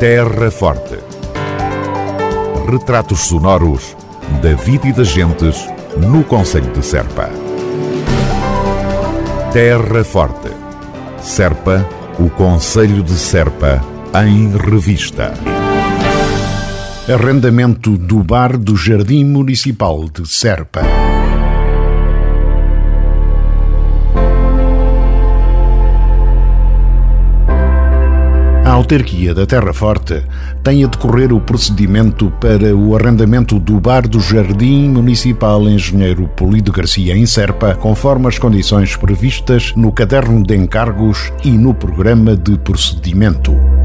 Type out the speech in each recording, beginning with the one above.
Terra Forte. Retratos sonoros da vida e das gentes no Conselho de Serpa. Terra Forte. Serpa, o Conselho de Serpa, em revista. Arrendamento do bar do Jardim Municipal de Serpa. Autarquia da Terra Forte tem a decorrer o procedimento para o arrendamento do bar do Jardim Municipal Engenheiro Polido Garcia em Serpa, conforme as condições previstas no caderno de encargos e no programa de procedimento.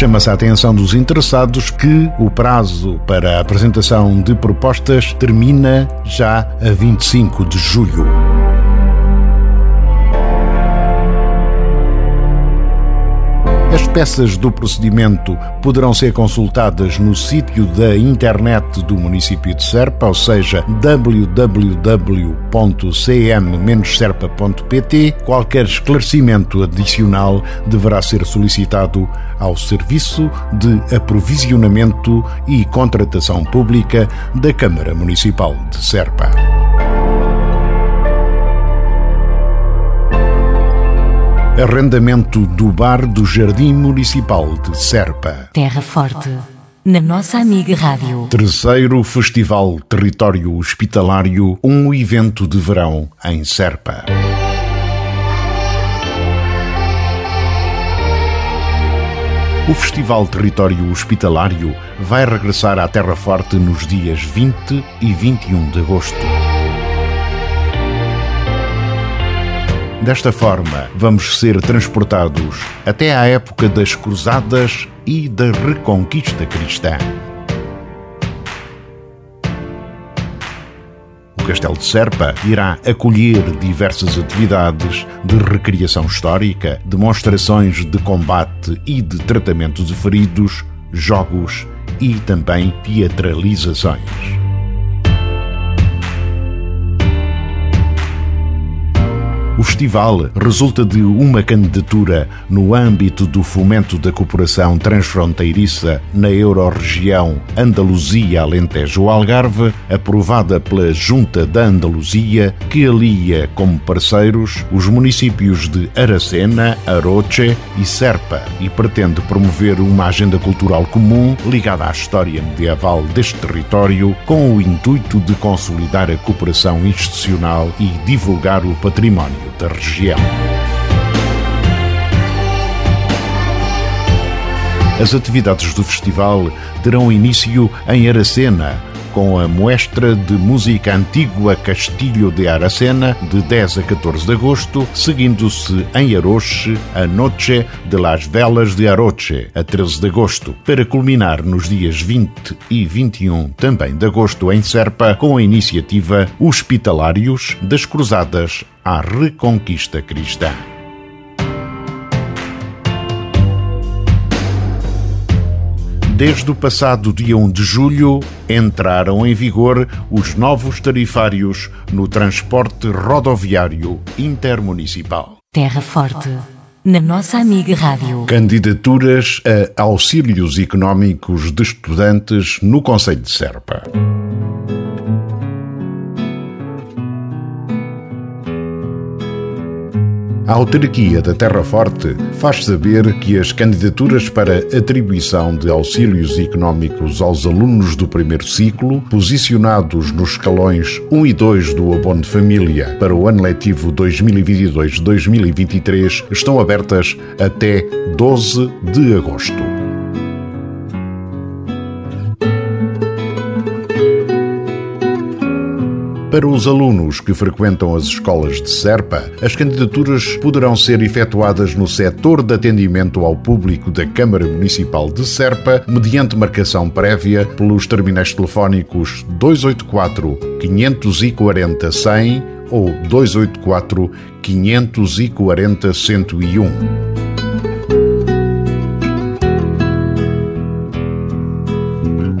Chama-se a atenção dos interessados que o prazo para a apresentação de propostas termina já a 25 de julho. As peças do procedimento poderão ser consultadas no sítio da internet do município de Serpa, ou seja, www.cm-serpa.pt. Qualquer esclarecimento adicional deverá ser solicitado ao Serviço de Aprovisionamento e Contratação Pública da Câmara Municipal de Serpa. Arrendamento do bar do Jardim Municipal de Serpa. Terra Forte. Na nossa amiga Rádio. Terceiro Festival Território Hospitalário, um evento de verão em Serpa. O Festival Território Hospitalário vai regressar à Terra Forte nos dias 20 e 21 de agosto. Desta forma, vamos ser transportados até à época das Cruzadas e da Reconquista Cristã. O Castelo de Serpa irá acolher diversas atividades de recriação histórica, demonstrações de combate e de tratamento de feridos, jogos e também teatralizações. O festival resulta de uma candidatura no âmbito do fomento da cooperação transfronteiriça na Eurorregião Andaluzia-Alentejo-Algarve, aprovada pela Junta da Andaluzia, que alia como parceiros os municípios de Aracena, Aroche e Serpa e pretende promover uma agenda cultural comum ligada à história medieval deste território com o intuito de consolidar a cooperação institucional e divulgar o património da região. As atividades do festival terão início em Aracena, com a Mostra de Música Antigua Castilho de Aracena, de 10 a 14 de agosto, seguindo-se em Aroche a Noche de las Velas de Aroche, a 13 de agosto, para culminar nos dias 20 e 21 também de agosto em Serpa, com a iniciativa Hospitalários das Cruzadas à Reconquista Cristã. Desde o passado dia 1 de julho, entraram em vigor os novos tarifários no transporte rodoviário intermunicipal. Terra Forte. Na nossa amiga Rádio. Candidaturas a auxílios económicos de estudantes no Conselho de Serpa. A autarquia da Terra Forte faz saber que as candidaturas para atribuição de auxílios económicos aos alunos do primeiro ciclo, posicionados nos escalões 1 e 2 do abono de família para o ano letivo 2022-2023, estão abertas até 12 de agosto. Para os alunos que frequentam as escolas de Serpa, as candidaturas poderão ser efetuadas no setor de atendimento ao público da Câmara Municipal de Serpa, mediante marcação prévia pelos terminais telefónicos 284 540 100 ou 284 540 101.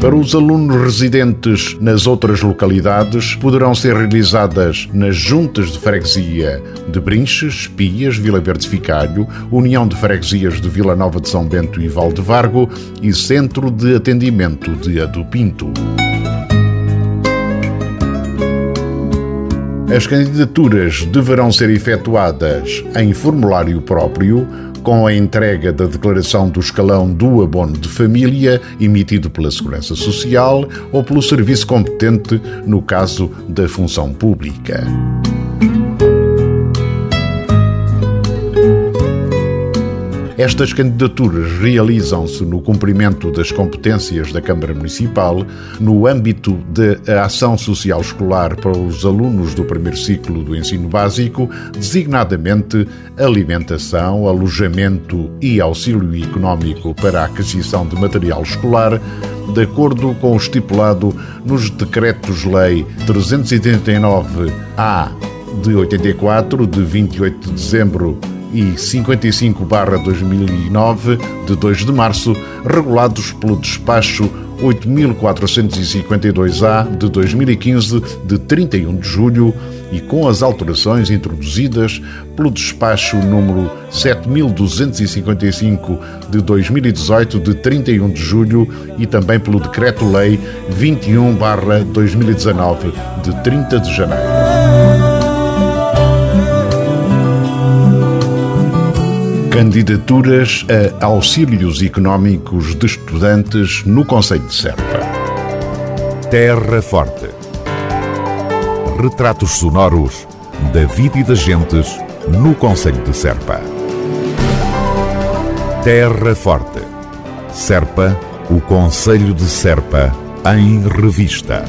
Para os alunos residentes nas outras localidades, poderão ser realizadas nas juntas de freguesia de Brinches, Pias, Vila Verde Ficalho, União de Freguesias de Vila Nova de São Bento e Valdevargo e Centro de Atendimento de Adupinto. As candidaturas deverão ser efetuadas em formulário próprio com a entrega da declaração do escalão do abono de família emitido pela Segurança Social ou pelo serviço competente no caso da função pública. Estas candidaturas realizam-se no cumprimento das competências da Câmara Municipal no âmbito da ação social escolar para os alunos do primeiro ciclo do ensino básico, designadamente alimentação, alojamento e auxílio económico para a aquisição de material escolar, de acordo com o estipulado nos Decretos-Lei 389-A de 84, de 28 de dezembro e 55-2009, de 2 de março, regulados pelo despacho 8452-A de 2015, de 31 de julho, e com as alterações introduzidas pelo despacho número 7255 de 2018, de 31 de julho, e também pelo Decreto-Lei 21-2019, de 30 de janeiro. Candidaturas a auxílios económicos de estudantes no Conselho de Serpa. Terra Forte. Retratos sonoros da vida e das gentes no Conselho de Serpa. Terra Forte. Serpa, o Conselho de Serpa, em revista.